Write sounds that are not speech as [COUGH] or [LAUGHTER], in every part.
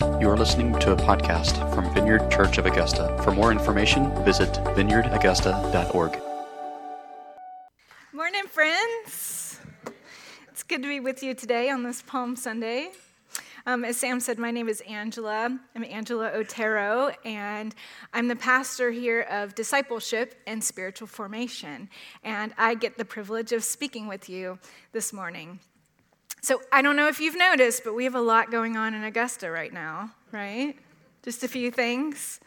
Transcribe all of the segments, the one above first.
You are listening to a podcast from Vineyard Church of Augusta. For more information, visit vineyardaugusta.org. Morning, friends. It's good to be with you today on this Palm Sunday. Um, as Sam said, my name is Angela. I'm Angela Otero, and I'm the pastor here of discipleship and spiritual formation. And I get the privilege of speaking with you this morning. So I don't know if you've noticed, but we have a lot going on in Augusta right now, right? Just a few things.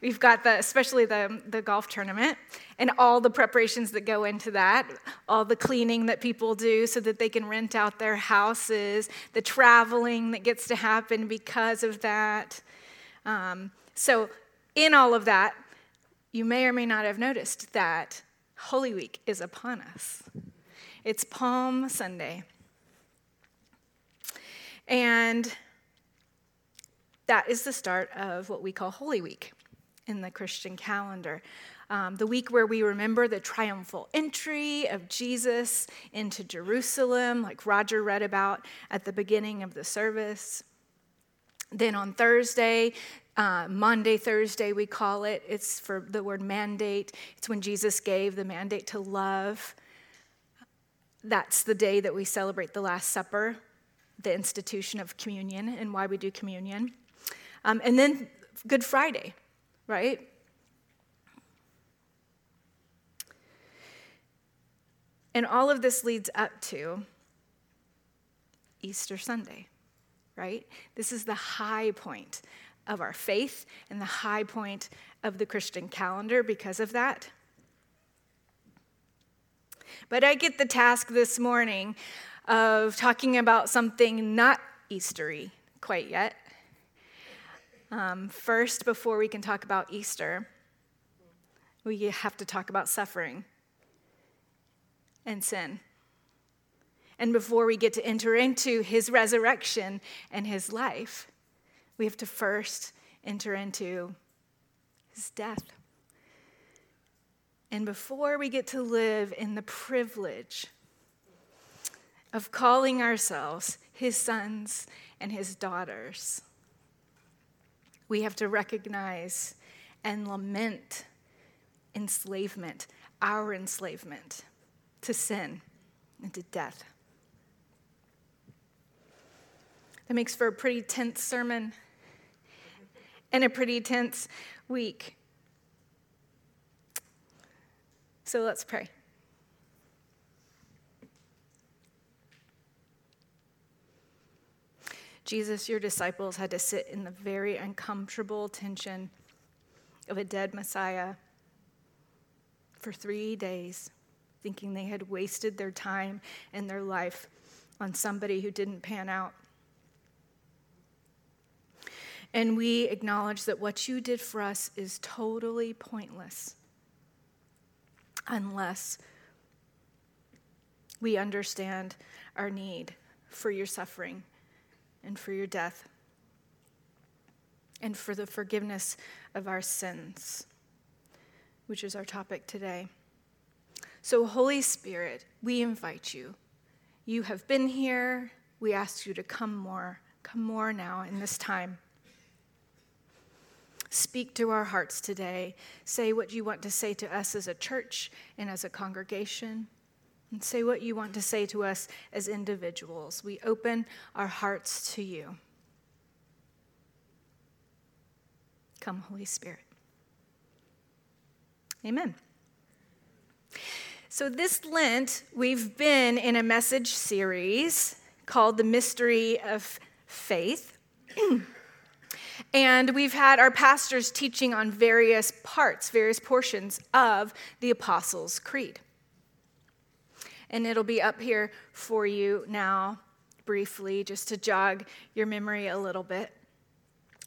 We've got the, especially the, the golf tournament and all the preparations that go into that, all the cleaning that people do so that they can rent out their houses, the traveling that gets to happen because of that. Um, so, in all of that, you may or may not have noticed that Holy Week is upon us. It's Palm Sunday. And that is the start of what we call Holy Week in the Christian calendar. Um, the week where we remember the triumphal entry of Jesus into Jerusalem, like Roger read about at the beginning of the service. Then on Thursday, uh, Maundy, Thursday, we call it. It's for the word mandate. It's when Jesus gave the mandate to love. That's the day that we celebrate the Last Supper, the institution of communion and why we do communion. Um, and then Good Friday, right? And all of this leads up to Easter Sunday, right? This is the high point of our faith and the high point of the Christian calendar because of that. But I get the task this morning of talking about something not Eastery quite yet. Um, first, before we can talk about Easter, we have to talk about suffering and sin. And before we get to enter into his resurrection and his life, we have to first enter into his death. And before we get to live in the privilege of calling ourselves his sons and his daughters, we have to recognize and lament enslavement, our enslavement to sin and to death. That makes for a pretty tense sermon and a pretty tense week. So let's pray. Jesus, your disciples had to sit in the very uncomfortable tension of a dead Messiah for three days, thinking they had wasted their time and their life on somebody who didn't pan out. And we acknowledge that what you did for us is totally pointless unless we understand our need for your suffering and for your death and for the forgiveness of our sins, which is our topic today. So, Holy Spirit, we invite you. You have been here. We ask you to come more, come more now in this time. Speak to our hearts today. Say what you want to say to us as a church and as a congregation. And say what you want to say to us as individuals. We open our hearts to you. Come, Holy Spirit. Amen. So, this Lent, we've been in a message series called The Mystery of Faith. [CLEARS THROAT] and we've had our pastors teaching on various parts, various portions of the Apostles' Creed and it'll be up here for you now, briefly, just to jog your memory a little bit.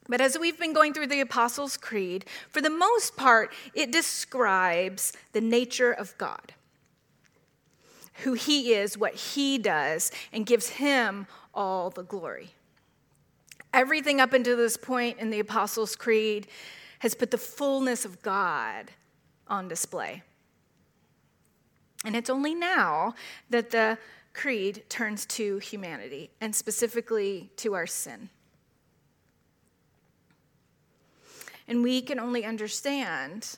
But as we've been going through the Apostles' Creed, for the most part, it describes the nature of God, who He is, what He does, and gives Him all the glory. Everything up until this point in the Apostles' Creed has put the fullness of God on display. And it's only now that the creed turns to humanity and specifically to our sin. And we can only understand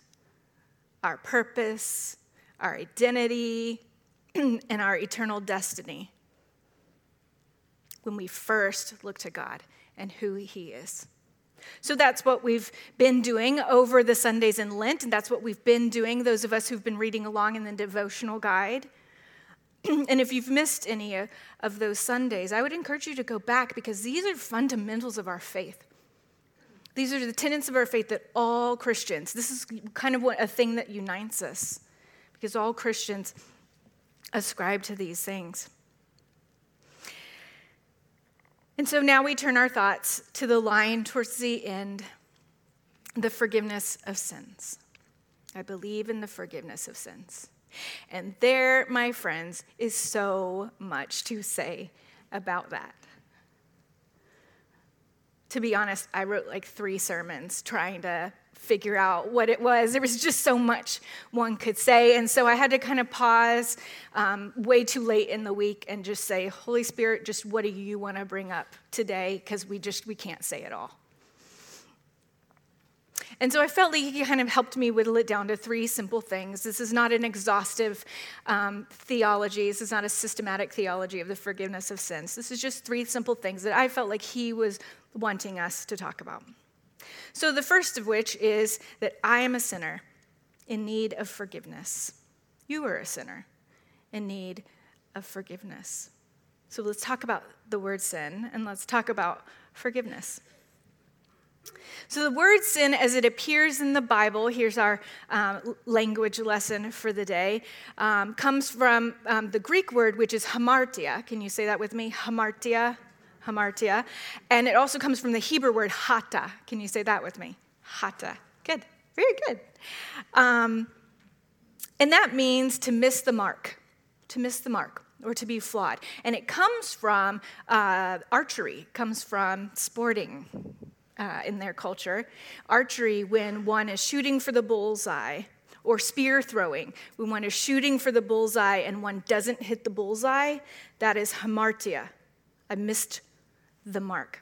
our purpose, our identity, [CLEARS THROAT] and our eternal destiny when we first look to God and who He is. So that's what we've been doing over the Sundays in Lent, and that's what we've been doing, those of us who've been reading along in the devotional guide. [CLEARS THROAT] and if you've missed any uh, of those Sundays, I would encourage you to go back because these are fundamentals of our faith. These are the tenets of our faith that all Christians, this is kind of what, a thing that unites us because all Christians ascribe to these things. And so now we turn our thoughts to the line towards the end the forgiveness of sins. I believe in the forgiveness of sins. And there, my friends, is so much to say about that. To be honest, I wrote like three sermons trying to figure out what it was. There was just so much one could say. And so I had to kind of pause um, way too late in the week and just say, Holy Spirit, just what do you want to bring up today? Because we just, we can't say it all. And so I felt like he kind of helped me whittle it down to three simple things. This is not an exhaustive um, theology. This is not a systematic theology of the forgiveness of sins. This is just three simple things that I felt like he was wanting us to talk about. So, the first of which is that I am a sinner in need of forgiveness. You are a sinner in need of forgiveness. So, let's talk about the word sin and let's talk about forgiveness. So, the word sin, as it appears in the Bible, here's our um, language lesson for the day, um, comes from um, the Greek word, which is hamartia. Can you say that with me? Hamartia hamartia. And it also comes from the Hebrew word hata. Can you say that with me? Hata. Good. Very good. Um, and that means to miss the mark, to miss the mark or to be flawed. And it comes from uh, archery, comes from sporting uh, in their culture. Archery, when one is shooting for the bullseye, or spear throwing, when one is shooting for the bullseye and one doesn't hit the bullseye, that is hamartia. I missed the mark.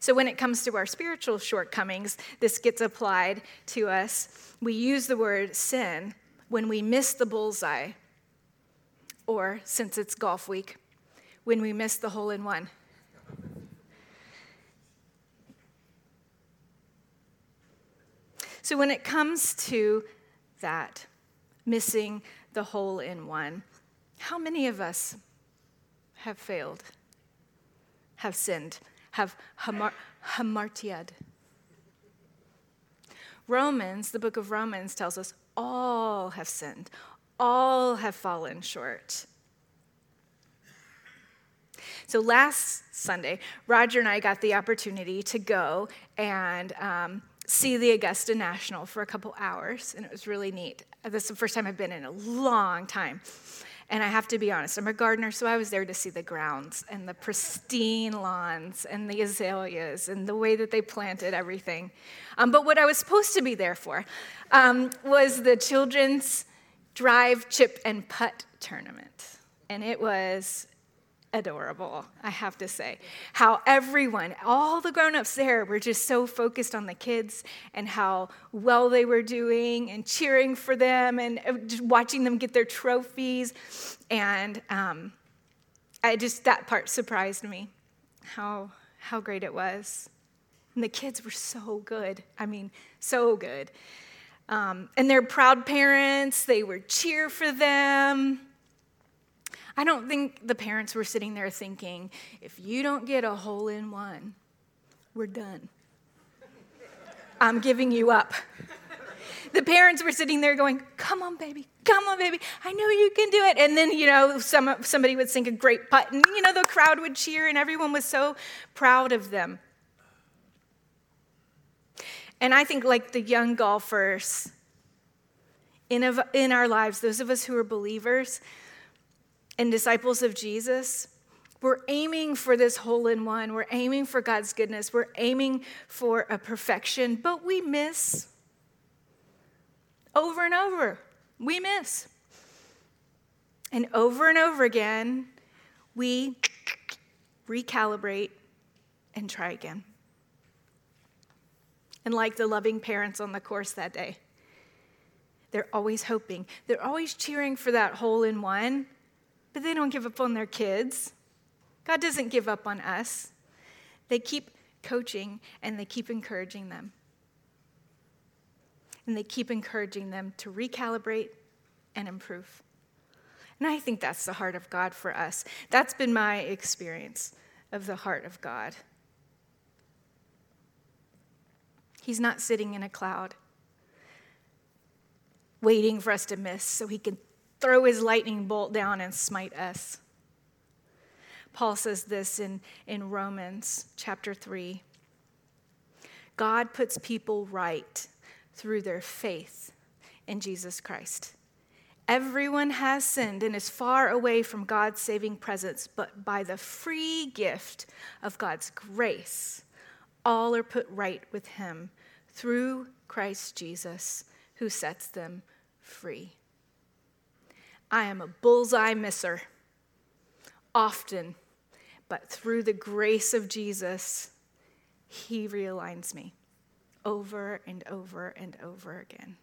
So, when it comes to our spiritual shortcomings, this gets applied to us. We use the word sin when we miss the bullseye, or since it's golf week, when we miss the hole in one. So, when it comes to that, missing the hole in one, how many of us have failed, have sinned, have hamar- hamartiad. Romans, the book of Romans tells us all have sinned, all have fallen short. So last Sunday, Roger and I got the opportunity to go and um, see the Augusta National for a couple hours, and it was really neat. This is the first time I've been in a long time. And I have to be honest, I'm a gardener, so I was there to see the grounds and the pristine lawns and the azaleas and the way that they planted everything. Um, but what I was supposed to be there for um, was the children's drive, chip, and putt tournament. And it was adorable, I have to say. How everyone, all the grown-ups there were just so focused on the kids and how well they were doing and cheering for them and uh, just watching them get their trophies. And um, I just, that part surprised me, how, how great it was. And the kids were so good. I mean, so good. Um, and their proud parents, they would cheer for them. I don't think the parents were sitting there thinking, if you don't get a hole in one, we're done. I'm giving you up. The parents were sitting there going, Come on, baby, come on, baby, I know you can do it. And then, you know, some, somebody would sink a great putt, and, you know, the crowd would cheer, and everyone was so proud of them. And I think, like the young golfers in, in our lives, those of us who are believers, and disciples of Jesus, we're aiming for this hole in one. We're aiming for God's goodness. We're aiming for a perfection, but we miss over and over. We miss. And over and over again, we recalibrate and try again. And like the loving parents on the course that day, they're always hoping. They're always cheering for that hole in one, but they don't give up on their kids. God doesn't give up on us. They keep coaching and they keep encouraging them. And they keep encouraging them to recalibrate and improve. And I think that's the heart of God for us. That's been my experience of the heart of God. He's not sitting in a cloud waiting for us to miss so he can throw his lightning bolt down and smite us. Paul says this in, in Romans chapter 3 God puts people right through their faith in Jesus Christ. Everyone has sinned and is far away from God's saving presence, but by the free gift of God's grace, all are put right with Him through Christ Jesus, who sets them free. I am a bullseye misser, often, but through the grace of Jesus, He realigns me over and over and over again.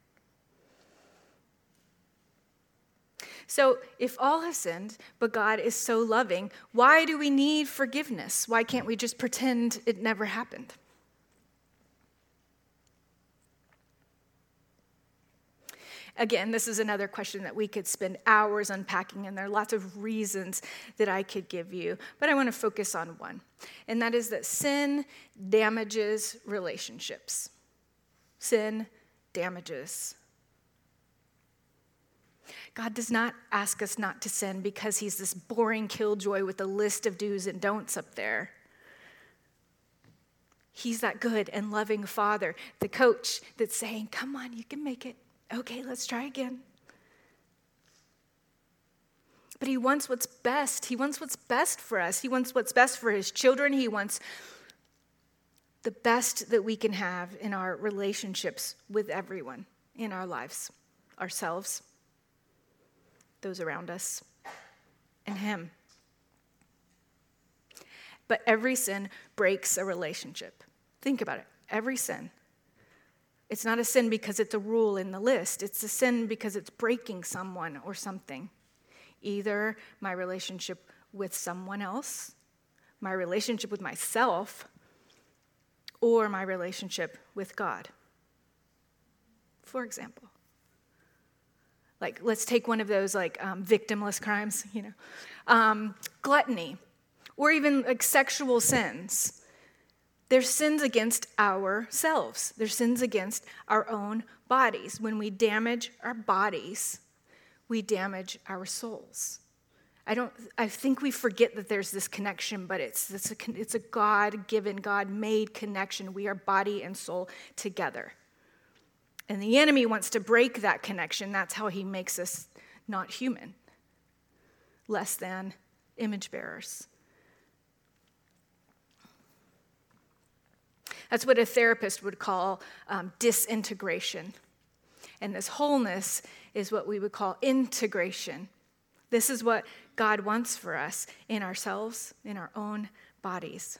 So, if all have sinned, but God is so loving, why do we need forgiveness? Why can't we just pretend it never happened? Again, this is another question that we could spend hours unpacking, and there are lots of reasons that I could give you, but I want to focus on one, and that is that sin damages relationships. Sin damages. God does not ask us not to sin because he's this boring killjoy with a list of do's and don'ts up there. He's that good and loving father, the coach that's saying, Come on, you can make it. Okay, let's try again. But he wants what's best. He wants what's best for us. He wants what's best for his children. He wants the best that we can have in our relationships with everyone in our lives ourselves, those around us, and him. But every sin breaks a relationship. Think about it. Every sin it's not a sin because it's a rule in the list, it's a sin because it's breaking someone or something. Either my relationship with someone else, my relationship with myself, or my relationship with God. For example, like let's take one of those like um, victimless crimes, you know, um, gluttony, or even like sexual sins. They're sins against ourselves. They're sins against our own bodies. When we damage our bodies, we damage our souls. I don't I think we forget that there's this connection, but it's it's a, it's a God-given, God-made connection. We are body and soul together. And the enemy wants to break that connection. That's how he makes us not human, less than image bearers. That's what a therapist would call um, disintegration. And this wholeness is what we would call integration. This is what God wants for us in ourselves, in our own bodies.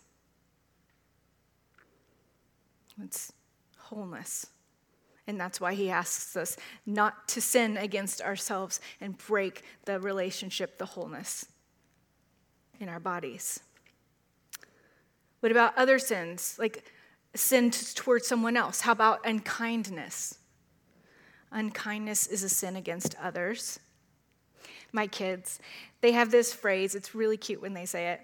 It's wholeness. And that's why he asks us not to sin against ourselves and break the relationship, the wholeness in our bodies. What about other sins? Like sin towards someone else? How about unkindness? Unkindness is a sin against others. My kids, they have this phrase, it's really cute when they say it.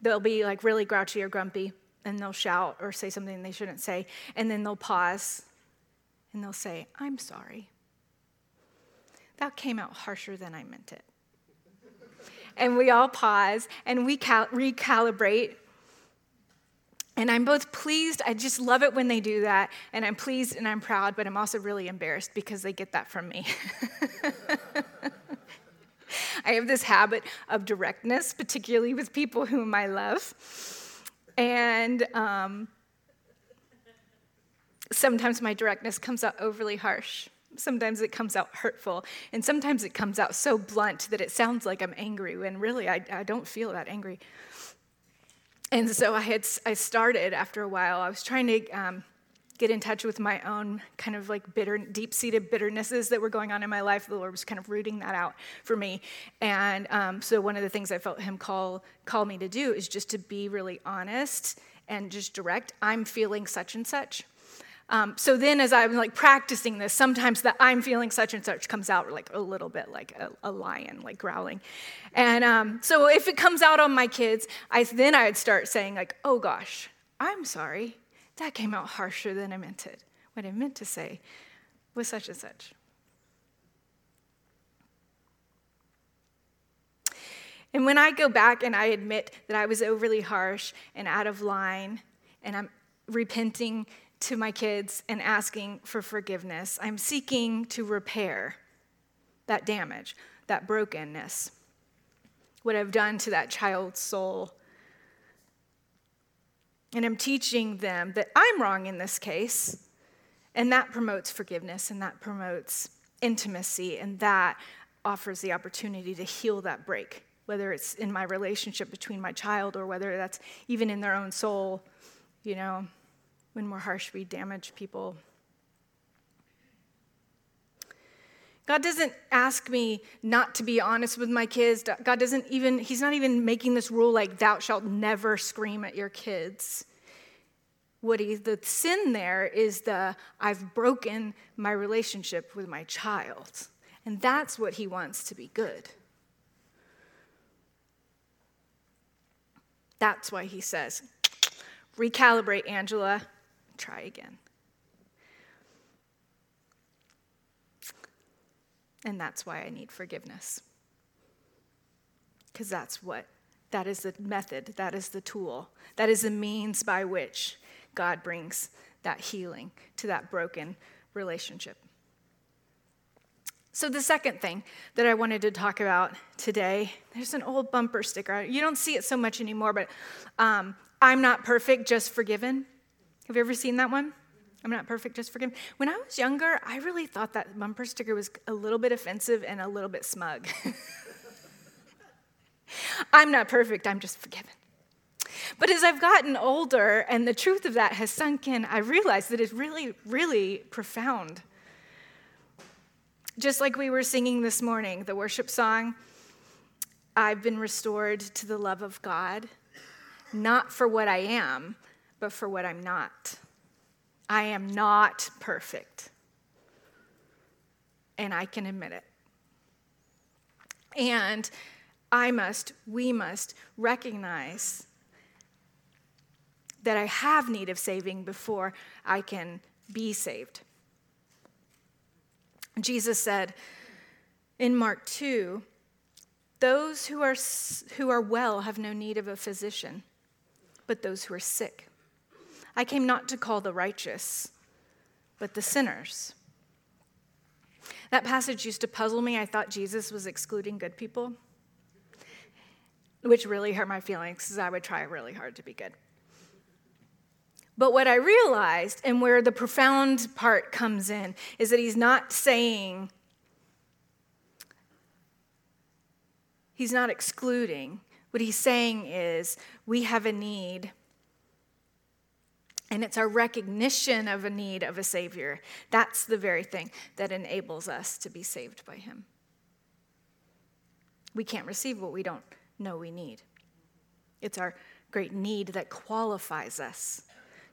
They'll be like really grouchy or grumpy, and they'll shout or say something they shouldn't say, and then they'll pause and they'll say, I'm sorry. That came out harsher than I meant it. and we all pause and we cal- recalibrate and I'm both pleased, I just love it when they do that, and I'm pleased and I'm proud, but I'm also really embarrassed because they get that from me. [LAUGHS] I have this habit of directness, particularly with people whom I love. And um, sometimes my directness comes out overly harsh. Sometimes it comes out hurtful. And sometimes it comes out so blunt that it sounds like I'm angry when really I, I don't feel that angry and so I had I started after a while. I was trying to um, get in touch with my own kind of like bitter, deep seated bitternesses that were going on in my life. The Lord was kind of rooting that out for me. And um, so one of the things I felt Him call, call me to do is just to be really honest and just direct. I'm feeling such and such. Um, so then, as I'm like practicing this, sometimes the I'm feeling such and such comes out like a little bit like a, a lion, like growling. And um, so if it comes out on my kids, I then I'd start saying like, "Oh gosh, I'm sorry. That came out harsher than I meant it. What I meant to say was such and such." And when I go back and I admit that I was overly harsh and out of line, and I'm repenting to my kids and asking for forgiveness. I'm seeking to repair that damage, that brokenness, what I've done to that child's soul. And I'm teaching them that I'm wrong in this case, and that promotes forgiveness and that promotes intimacy, and that offers the opportunity to heal that break, whether it's in my relationship between my child or whether that's even in their own soul, you know when we're harsh, we damage people. God doesn't ask me not to be honest with my kids. God doesn't even, He's not even making this rule like, thou shalt never scream at your kids. What he, the sin there is the, I've broken my relationship with my child. And that's what He wants to be good. That's why He says, recalibrate, Angela try again. And that's why I need forgiveness. Because that's what, that is the method, that is the tool, that is the means by which God brings that healing to that broken relationship. So, the second thing that I wanted to talk about today, there's an old bumper sticker. You don't see it so much anymore, but um, I'm not perfect, just forgiven. Have you ever seen that one? I'm not perfect, just forgive me. When I was younger, I really thought that bumper sticker was a little bit offensive and a little bit smug. [LAUGHS] I'm not perfect, I'm just forgiven. But as I've gotten older and the truth of that has sunk in, I realize that it's really, really profound. Just like we were singing this morning, the worship song, I've been restored to the love of God, not for what I am, but for what I'm not. I am not perfect. And I can admit it. And I must, we must recognize that I have need of saving before I can be saved. Jesus said in Mark 2 those who are, who are well have no need of a physician, but those who are sick. I came not to call the righteous, but the sinners. That passage used to puzzle me. I thought Jesus was excluding good people, which really hurt my feelings because I would try really hard to be good. But what I realized, and where the profound part comes in, is that he's not saying, he's not excluding. What he's saying is, we have a need and it's our recognition of a need of a Savior. That's the very thing that enables us to be saved by Him. We can't receive what we don't know we need. It's our great need that qualifies us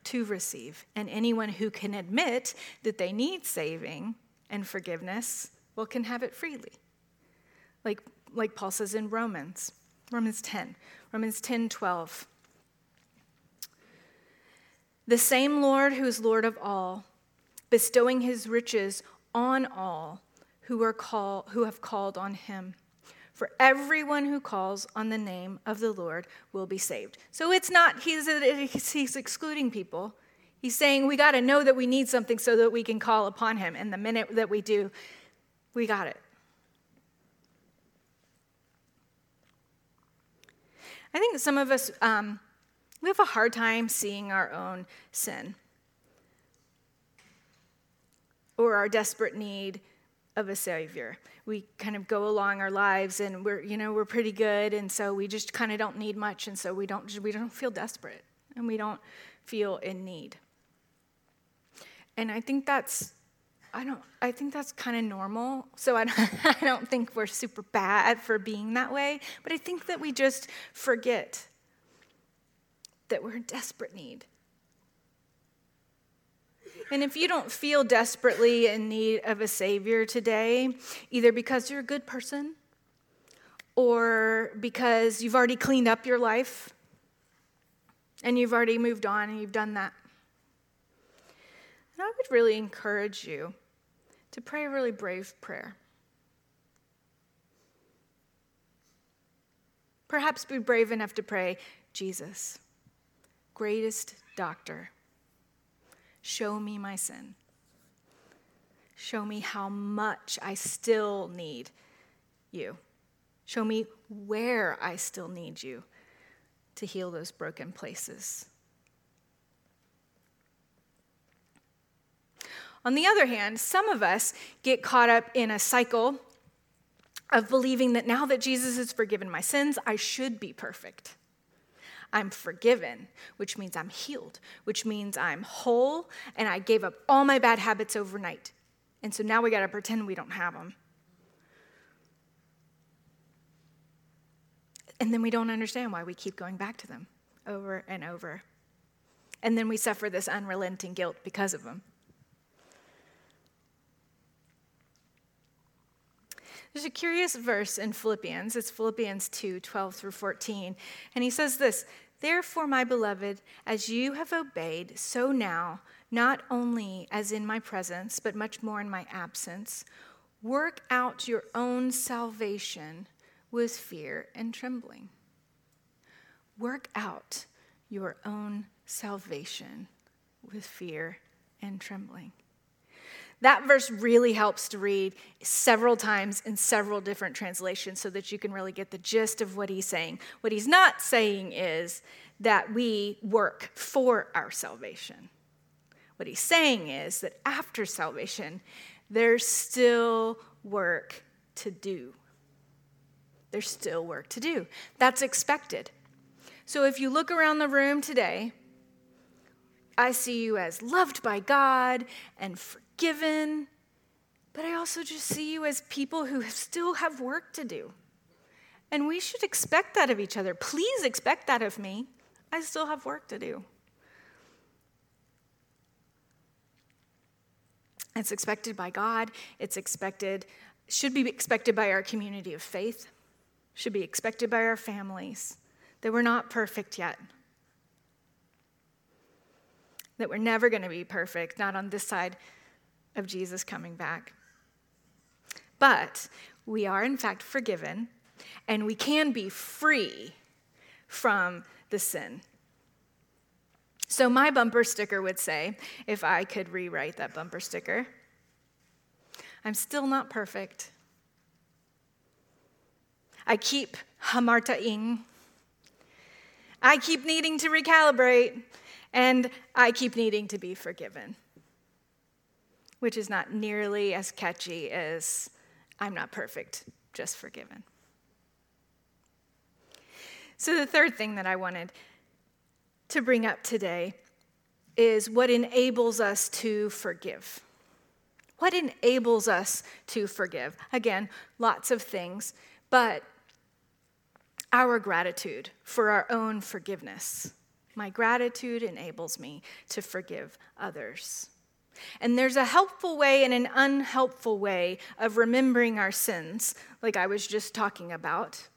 to receive. And anyone who can admit that they need saving and forgiveness, well, can have it freely. Like, like Paul says in Romans, Romans 10, Romans 10 12. The same Lord who is Lord of all, bestowing his riches on all who, are call, who have called on him. For everyone who calls on the name of the Lord will be saved. So it's not, he's, he's excluding people. He's saying we got to know that we need something so that we can call upon him. And the minute that we do, we got it. I think some of us um, we have a hard time seeing our own sin or our desperate need of a savior. We kind of go along our lives and we're, you know, we're pretty good and so we just kind of don't need much and so we don't we don't feel desperate and we don't feel in need. And I think that's I don't I think that's kind of normal. So I don't, [LAUGHS] I don't think we're super bad for being that way, but I think that we just forget that we're in desperate need. And if you don't feel desperately in need of a Savior today, either because you're a good person or because you've already cleaned up your life and you've already moved on and you've done that, I would really encourage you to pray a really brave prayer. Perhaps be brave enough to pray, Jesus, greatest doctor, show me my sin. Show me how much I still need you. Show me where I still need you to heal those broken places. On the other hand, some of us get caught up in a cycle of believing that now that Jesus has forgiven my sins, I should be perfect. I'm forgiven, which means I'm healed, which means I'm whole, and I gave up all my bad habits overnight. And so now we got to pretend we don't have them. And then we don't understand why we keep going back to them over and over. And then we suffer this unrelenting guilt because of them. There's a curious verse in Philippians. It's Philippians 2 12 through 14. And he says this Therefore, my beloved, as you have obeyed, so now, not only as in my presence, but much more in my absence, work out your own salvation with fear and trembling. Work out your own salvation with fear and trembling. That verse really helps to read several times in several different translations so that you can really get the gist of what he's saying. What he's not saying is that we work for our salvation. What he's saying is that after salvation, there's still work to do. There's still work to do. That's expected. So if you look around the room today, I see you as loved by God and forgiven, but I also just see you as people who still have work to do. And we should expect that of each other. Please expect that of me. I still have work to do. It's expected by God, it's expected, should be expected by our community of faith, should be expected by our families, that we're not perfect yet that we're never going to be perfect, not on this side of Jesus coming back. But we are, in fact, forgiven, and we can be free from the sin. So, my bumper sticker would say, if I could rewrite that bumper sticker, I'm still not perfect. I keep hamartaing. I keep needing to recalibrate and I keep needing to be forgiven, which is not nearly as catchy as I'm not perfect, just forgiven. So, the third thing that I wanted to bring up today is what enables us to forgive. What enables us to forgive? Again, lots of things, but our gratitude for our own forgiveness. My gratitude enables me to forgive others. And there's a helpful way and an unhelpful way of remembering our sins, like I was just talking about.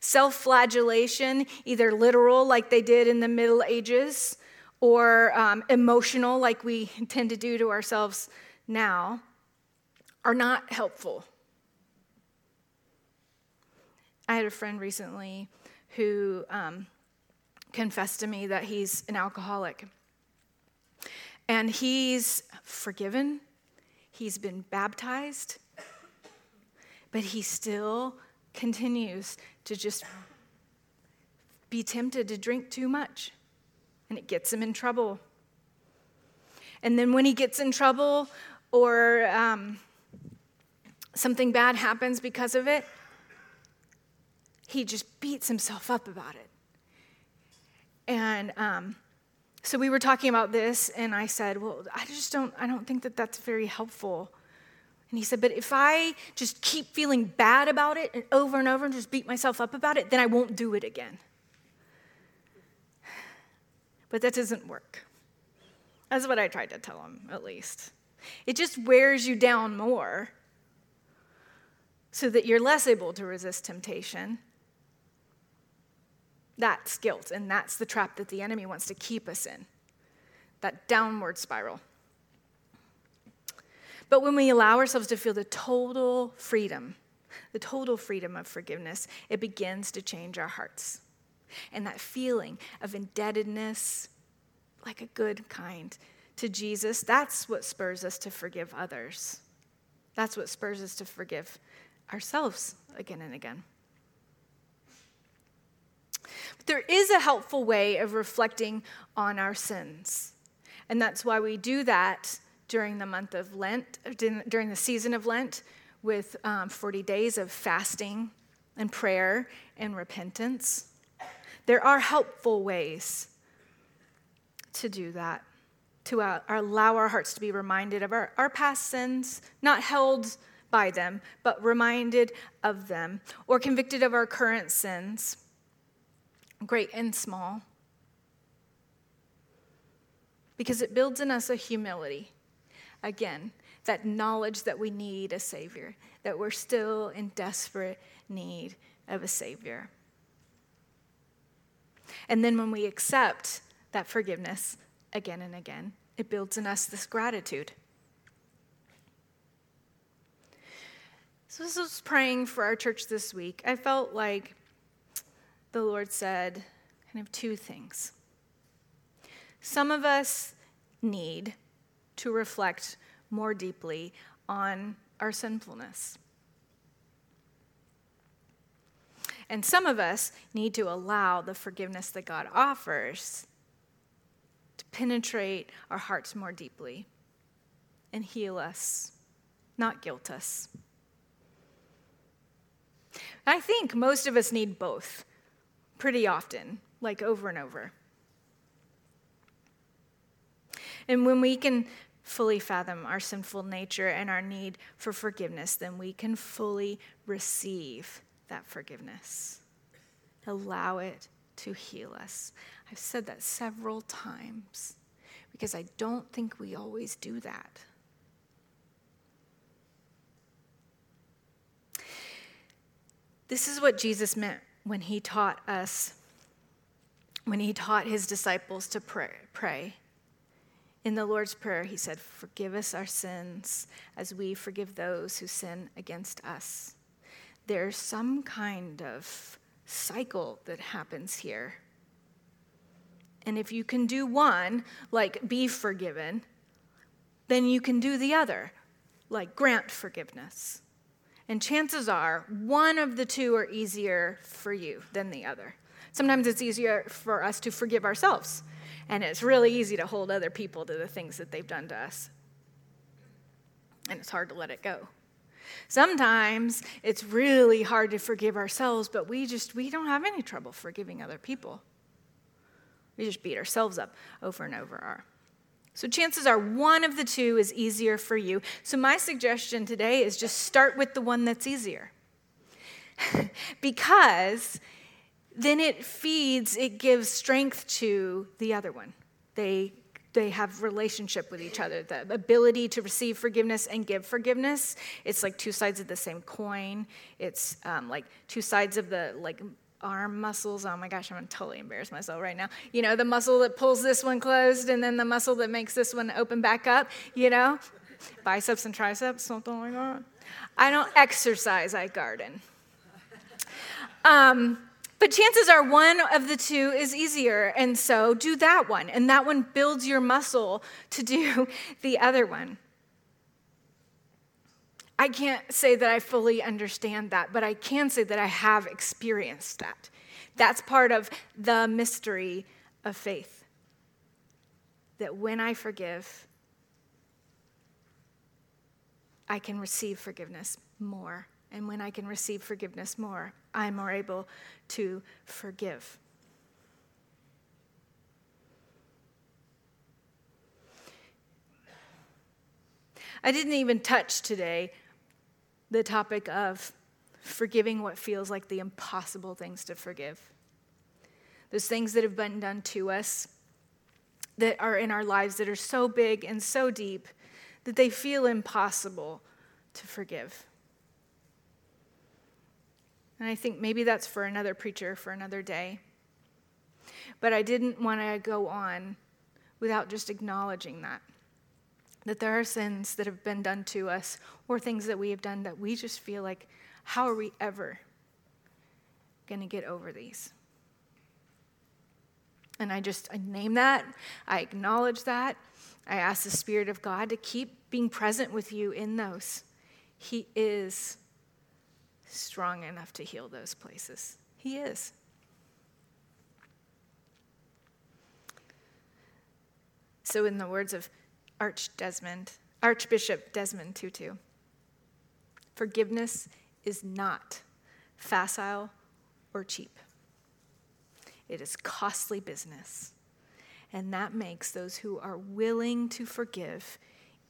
Self flagellation, either literal, like they did in the Middle Ages, or um, emotional, like we tend to do to ourselves now, are not helpful. I had a friend recently who um, confessed to me that he's an alcoholic. And he's forgiven, he's been baptized, but he still continues to just be tempted to drink too much. And it gets him in trouble. And then when he gets in trouble or um, something bad happens because of it, he just beats himself up about it. And um, So we were talking about this, and I said, Well, I just don't, I don't think that that's very helpful. And he said, But if I just keep feeling bad about it and over and over and just beat myself up about it, then I won't do it again. But that doesn't work. That's what I tried to tell him, at least. It just wears you down more so that you're less able to resist temptation. That's guilt, and that's the trap that the enemy wants to keep us in that downward spiral. But when we allow ourselves to feel the total freedom, the total freedom of forgiveness, it begins to change our hearts. And that feeling of indebtedness, like a good kind, to Jesus, that's what spurs us to forgive others. That's what spurs us to forgive ourselves again and again. But there is a helpful way of reflecting on our sins. And that's why we do that during the month of Lent, during the season of Lent, with um, 40 days of fasting and prayer and repentance. There are helpful ways to do that, to uh, allow our hearts to be reminded of our, our past sins, not held by them, but reminded of them, or convicted of our current sins, great and small. Because it builds in us a humility. Again, that knowledge that we need a Savior, that we're still in desperate need of a Savior. And then when we accept that forgiveness again and again, it builds in us this gratitude. So, I was praying for our church this week, I felt like the Lord said kind of two things. Some of us need to reflect more deeply on our sinfulness. And some of us need to allow the forgiveness that God offers to penetrate our hearts more deeply and heal us, not guilt us. I think most of us need both pretty often, like over and over. And when we can fully fathom our sinful nature and our need for forgiveness, then we can fully receive that forgiveness. Allow it to heal us. I've said that several times because I don't think we always do that. This is what Jesus meant when he taught us, when he taught his disciples to pray. pray. In the Lord's Prayer, he said, Forgive us our sins as we forgive those who sin against us. There's some kind of cycle that happens here. And if you can do one, like be forgiven, then you can do the other, like grant forgiveness. And chances are one of the two are easier for you than the other. Sometimes it's easier for us to forgive ourselves, and it's really easy to hold other people to the things that they've done to us. And it's hard to let it go. Sometimes it's really hard to forgive ourselves, but we just we don't have any trouble forgiving other people. We just beat ourselves up over and over. Our so chances are one of the two is easier for you. So my suggestion today is just start with the one that's easier. [LAUGHS] because then it feeds, it gives strength to the other one. They they have relationship with each other the ability to receive forgiveness and give forgiveness it's like two sides of the same coin it's um, like two sides of the like arm muscles. Oh my gosh, I'm gonna totally embarrass myself right now. You know, the muscle that pulls this one closed and then the muscle that makes this one open back up, you know? Biceps and triceps, something like that. I don't exercise, I garden. Um, but chances are one of the two is easier, and so do that one. And that one builds your muscle to do [LAUGHS] the other one. I can't say that I fully understand that, but I can say that I have experienced that. That's part of the mystery of faith. That when I forgive, I can receive forgiveness more. And when I can receive forgiveness more, I'm more able to forgive. I didn't even touch today the topic of forgiving what feels like the impossible things to forgive. Those things that have been done to us that are in our lives that are so big and so deep that they feel impossible to forgive. And I think maybe that's for another preacher for another day. But I didn't want to go on without just acknowledging that. That there are sins that have been done to us or things that we have done that we just feel like, how are we ever going to get over these? And I just I name that, I acknowledge that. I ask the Spirit of God to keep being present with you in those. He is strong enough to heal those places. He is. So, in the words of Arch Desmond, Archbishop Desmond Tutu, forgiveness is not facile or cheap. It is costly business. And that makes those who are willing to forgive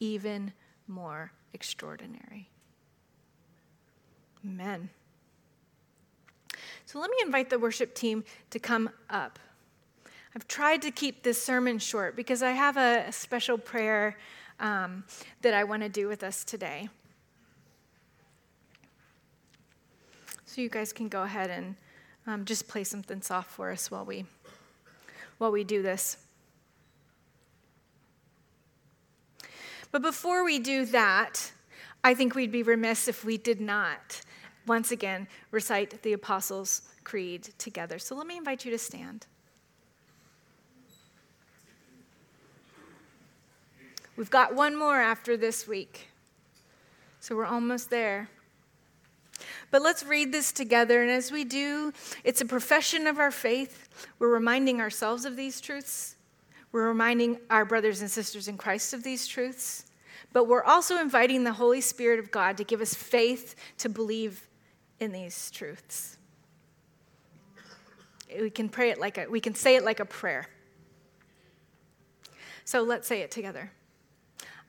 even more extraordinary. Amen. So let me invite the worship team to come up. I've tried to keep this sermon short because I have a, special prayer um, that I want to do with us today. So you guys can go ahead and um, just play something soft for us while we while we do this. But before we do that, I think we'd be remiss if we did not once again recite the Apostles' Creed together. So let me invite you to stand. We've got one more after this week. So we're almost there. But let's read this together. And as we do, it's a profession of our faith. We're reminding ourselves of these truths. We're reminding our brothers and sisters in Christ of these truths. But we're also inviting the Holy Spirit of God to give us faith to believe in these truths. We can pray it like a, we can say it like a prayer. So let's say it together.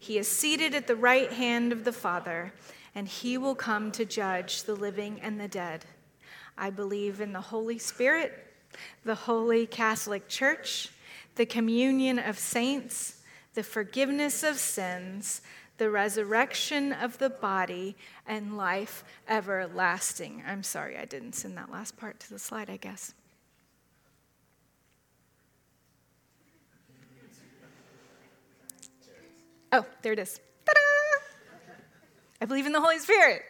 He is seated at the right hand of the Father and he will come to judge the living and the dead. I believe in the Holy Spirit, the Holy Catholic Church, the communion of saints, the forgiveness of sins, the resurrection of the body, and life everlasting. I'm sorry, I didn't send that last part to the slide, I guess. Oh, there it is. I believe in the Holy Spirit,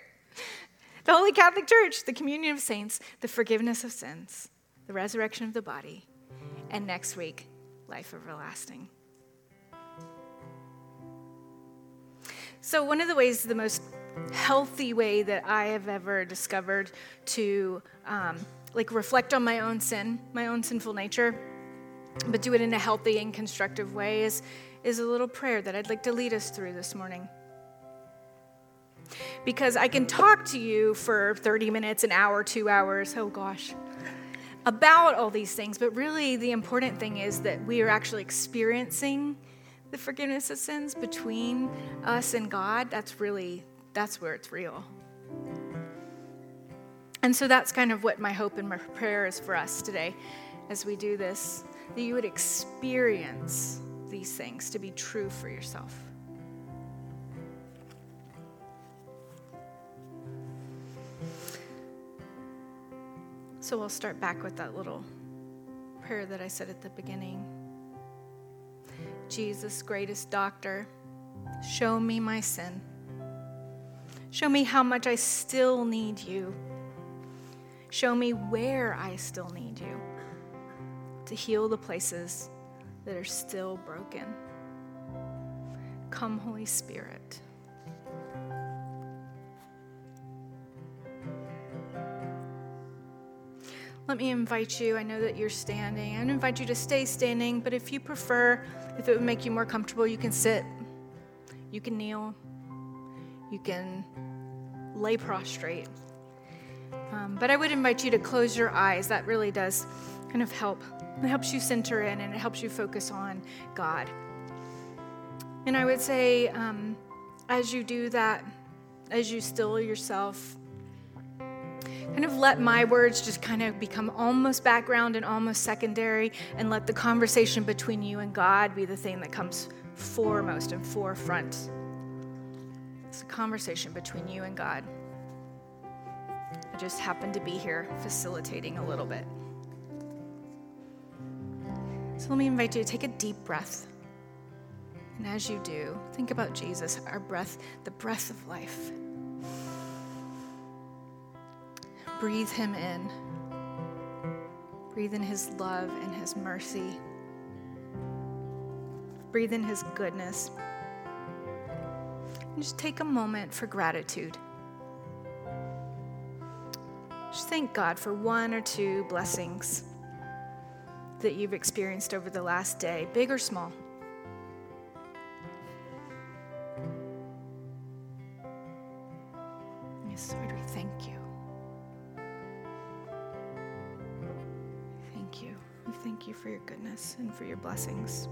the Holy Catholic Church, the communion of saints, the forgiveness of sins, the resurrection of the body, and next week, life everlasting. So, one of the ways, the most healthy way that I have ever discovered to um, like reflect on my own sin, my own sinful nature, but do it in a healthy and constructive way is, is a little prayer that I'd like to lead us through this morning because I can talk to you for 30 minutes, an hour, two hours, oh gosh, about all these things. But really, the important thing is that we are actually experiencing the forgiveness of sins between us and God. That's really, that's where it's real. And so that's kind of what my hope and my prayer is for us today as we do this that you would experience these things to be true for yourself. So we'll start back with that little prayer that I said at the beginning. Jesus, greatest doctor, show me my sin. Show me how much I still need you. Show me where I still need you to heal the places that are still broken. Come, Holy Spirit. Let me invite you. I know that you're standing. I invite you to stay standing, but if you prefer, if it would make you more comfortable, you can sit, you can kneel, you can lay prostrate. Um, but I would invite you to close your eyes. That really does kind of help. It helps you center in and it helps you focus on God. And I would say, um, as you do that, as you still yourself, kind of let my words just kind of become almost background and almost secondary, and let the conversation between you and God be the thing that comes foremost and forefront. It's a conversation between you and God. I just happen to be here facilitating a little bit. So let me invite you to take a deep breath. And as you do, think about Jesus, our breath, the breath of life. Breathe him in. Breathe in his love and his mercy. Breathe in his goodness. And just take a moment for gratitude. Just thank God for one or two blessings that you've experienced over the last day, big or small. Yes, Lord, we thank you. Thank you. We thank you for your goodness and for your blessings.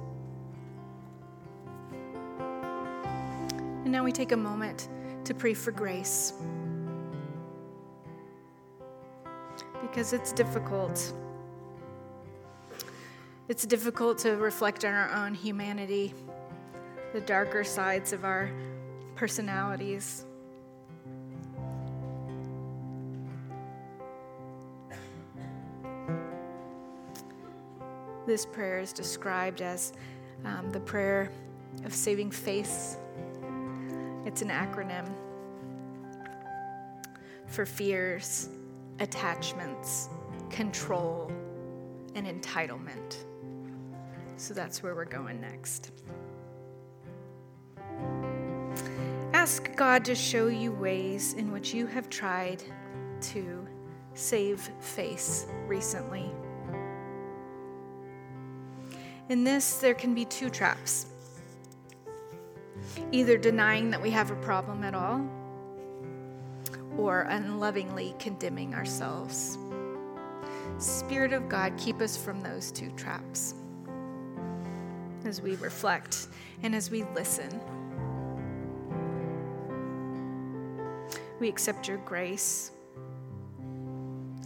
And now we take a moment to pray for grace. Because it's difficult. It's difficult to reflect on our own humanity, the darker sides of our personalities. This prayer is described as um, the prayer of saving face. It's an acronym for fears, attachments, control, and entitlement. So that's where we're going next. Ask God to show you ways in which you have tried to save face recently. In this, there can be two traps either denying that we have a problem at all, or unlovingly condemning ourselves. Spirit of God, keep us from those two traps as we reflect and as we listen. We accept your grace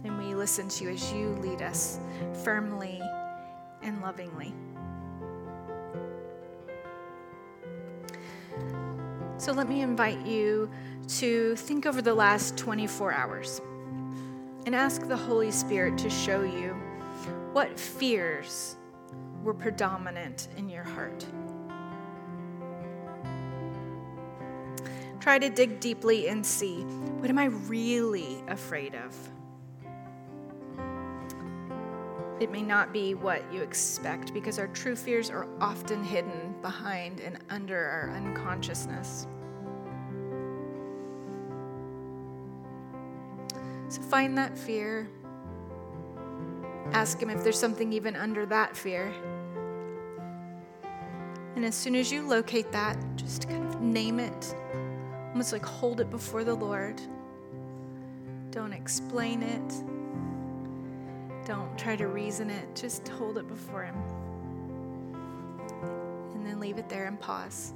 and we listen to you as you lead us firmly and lovingly. So let me invite you to think over the last 24 hours and ask the Holy Spirit to show you what fears were predominant in your heart. Try to dig deeply and see what am I really afraid of? It may not be what you expect because our true fears are often hidden behind and under our unconsciousness. So find that fear. Ask Him if there's something even under that fear. And as soon as you locate that, just kind of name it, almost like hold it before the Lord. Don't explain it, don't try to reason it, just hold it before Him. And then leave it there and pause.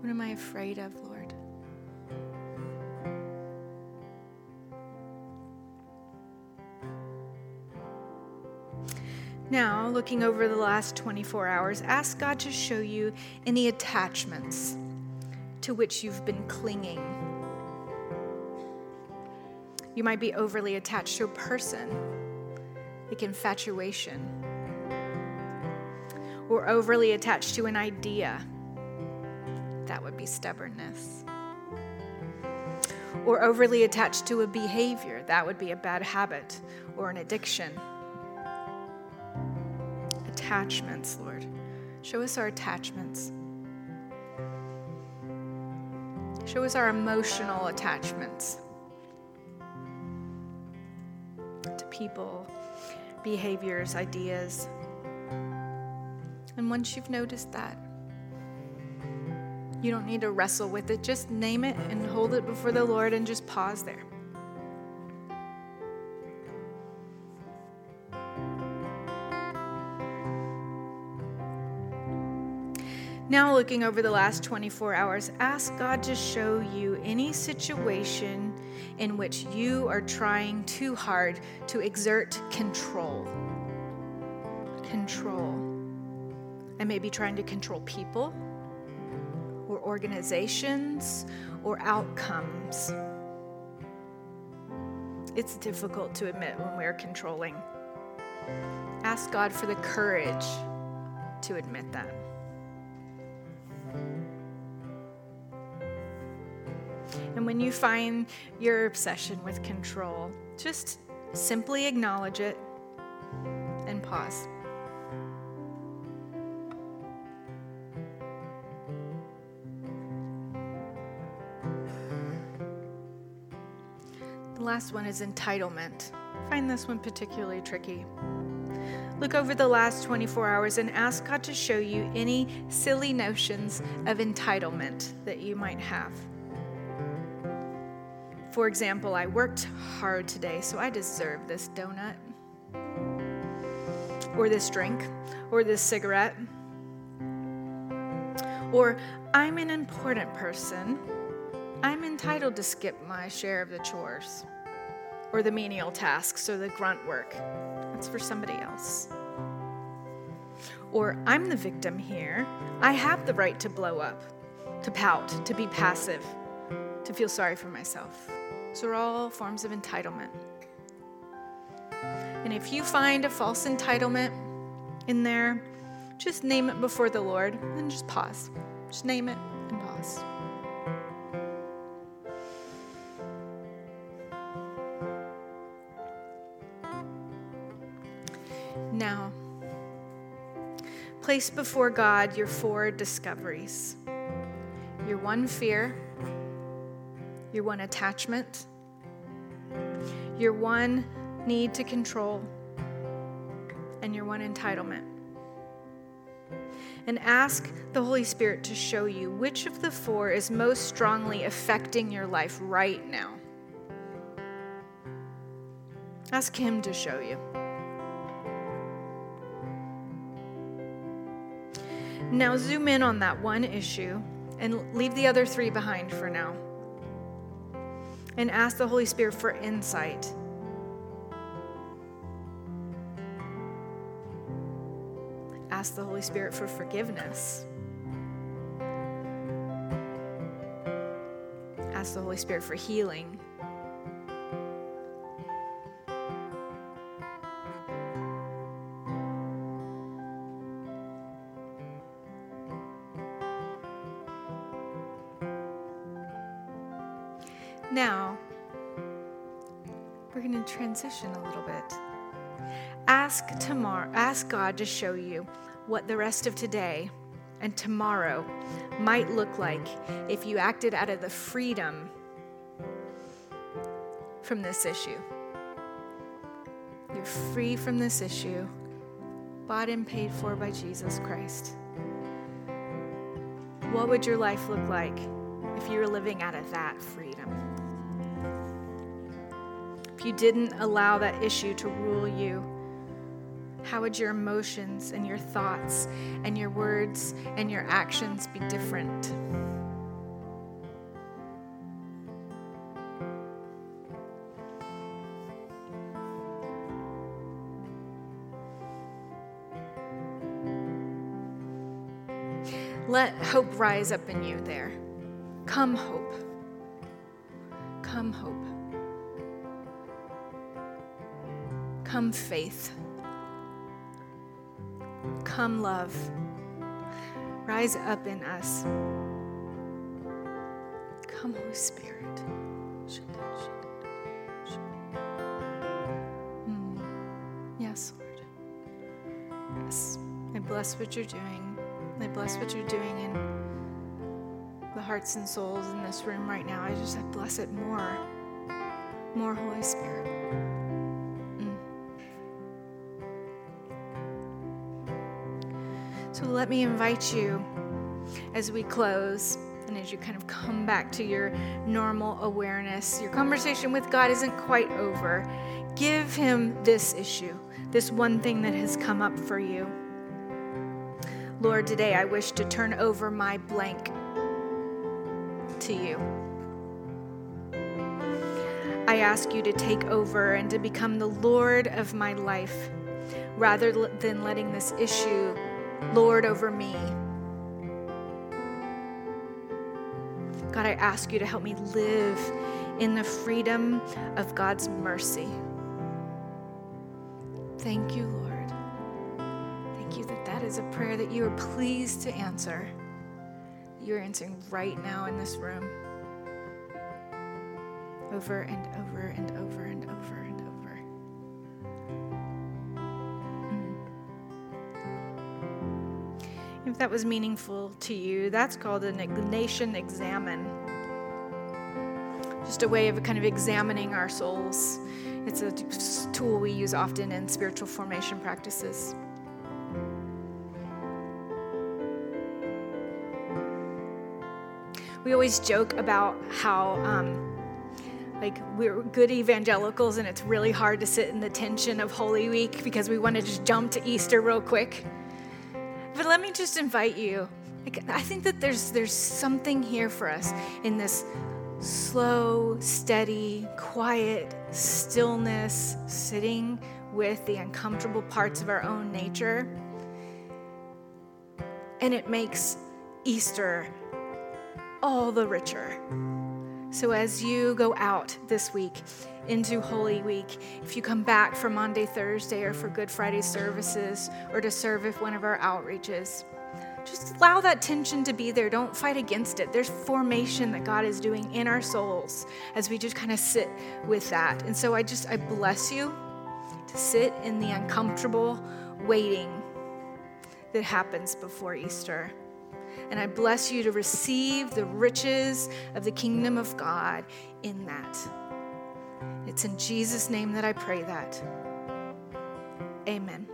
What am I afraid of, Lord? Now, looking over the last 24 hours, ask God to show you any attachments to which you've been clinging. You might be overly attached to a person, like infatuation, or overly attached to an idea that would be stubbornness. Or overly attached to a behavior, that would be a bad habit or an addiction. Attachments, Lord. Show us our attachments. Show us our emotional attachments to people, behaviors, ideas. And once you've noticed that, you don't need to wrestle with it. Just name it and hold it before the Lord and just pause there. Now, looking over the last 24 hours, ask God to show you any situation in which you are trying too hard to exert control. Control. I may be trying to control people or organizations or outcomes. It's difficult to admit when we're controlling. Ask God for the courage to admit that. And when you find your obsession with control, just simply acknowledge it and pause. The last one is entitlement. I find this one particularly tricky. Look over the last 24 hours and ask God to show you any silly notions of entitlement that you might have. For example, I worked hard today, so I deserve this donut, or this drink, or this cigarette. Or I'm an important person. I'm entitled to skip my share of the chores, or the menial tasks, or the grunt work. That's for somebody else. Or I'm the victim here. I have the right to blow up, to pout, to be passive, to feel sorry for myself. Those are all forms of entitlement. And if you find a false entitlement in there, just name it before the Lord and just pause. Just name it and pause. Now, place before God your four discoveries your one fear your one attachment, your one need to control, and your one entitlement. And ask the Holy Spirit to show you which of the four is most strongly affecting your life right now. Ask Him to show you. Now, zoom in on that one issue and leave the other three behind for now and ask the Holy Spirit for insight. Ask the Holy Spirit for forgiveness. Ask the Holy Spirit for healing. Now, we're going to transition a little bit. Ask tomorrow, ask God to show you what the rest of today and tomorrow might look like if you acted out of the freedom from this issue. You're free from this issue, bought and paid for by Jesus Christ. What would your life look like if you were living out of that freedom? If you didn't allow that issue to rule you? How would your emotions and your thoughts and your words and your actions be different? Let hope rise up in you there. Come, hope. Come, hope. Come, faith. Come, love. Rise up in us. Come, Holy Spirit. Mm. Yes, Lord. Yes. I bless what you're doing. I bless what you're doing in the hearts and souls in this room right now. I just I bless it more. More Holy Spirit. Let me invite you as we close and as you kind of come back to your normal awareness. Your conversation with God isn't quite over. Give Him this issue, this one thing that has come up for you. Lord, today I wish to turn over my blank to you. I ask you to take over and to become the Lord of my life rather than letting this issue lord over me. God, I ask you to help me live in the freedom of God's mercy. Thank you, Lord thank you that that is a prayer that you are pleased to answer. You're answering right now in this room. Over and over and over and over If that was meaningful to you, that's called an Ignatian examen. Just a way of kind of examining our souls. It's a tool we use often in spiritual formation practices. we always joke about how um, like we're good evangelicals and it's really hard to sit in the tension of holy week because we want to just jump to easter real quick but let me just invite you i think that there's there's something here for us in this slow steady quiet stillness sitting with the uncomfortable parts of our own nature and it makes easter all the richer. So, as you go out this week into Holy Week, if you come back for Maundy, Thursday, or for Good Friday services, or to serve at one of our outreaches, just allow that tension to be there. Don't fight against it. There's formation that God is doing in our souls as we just kind of sit with that. And so, I just, I bless you to sit in the uncomfortable waiting that happens before Easter. And I bless you to receive the riches of the kingdom of God in that. It's in Jesus' name that I pray that. Amen.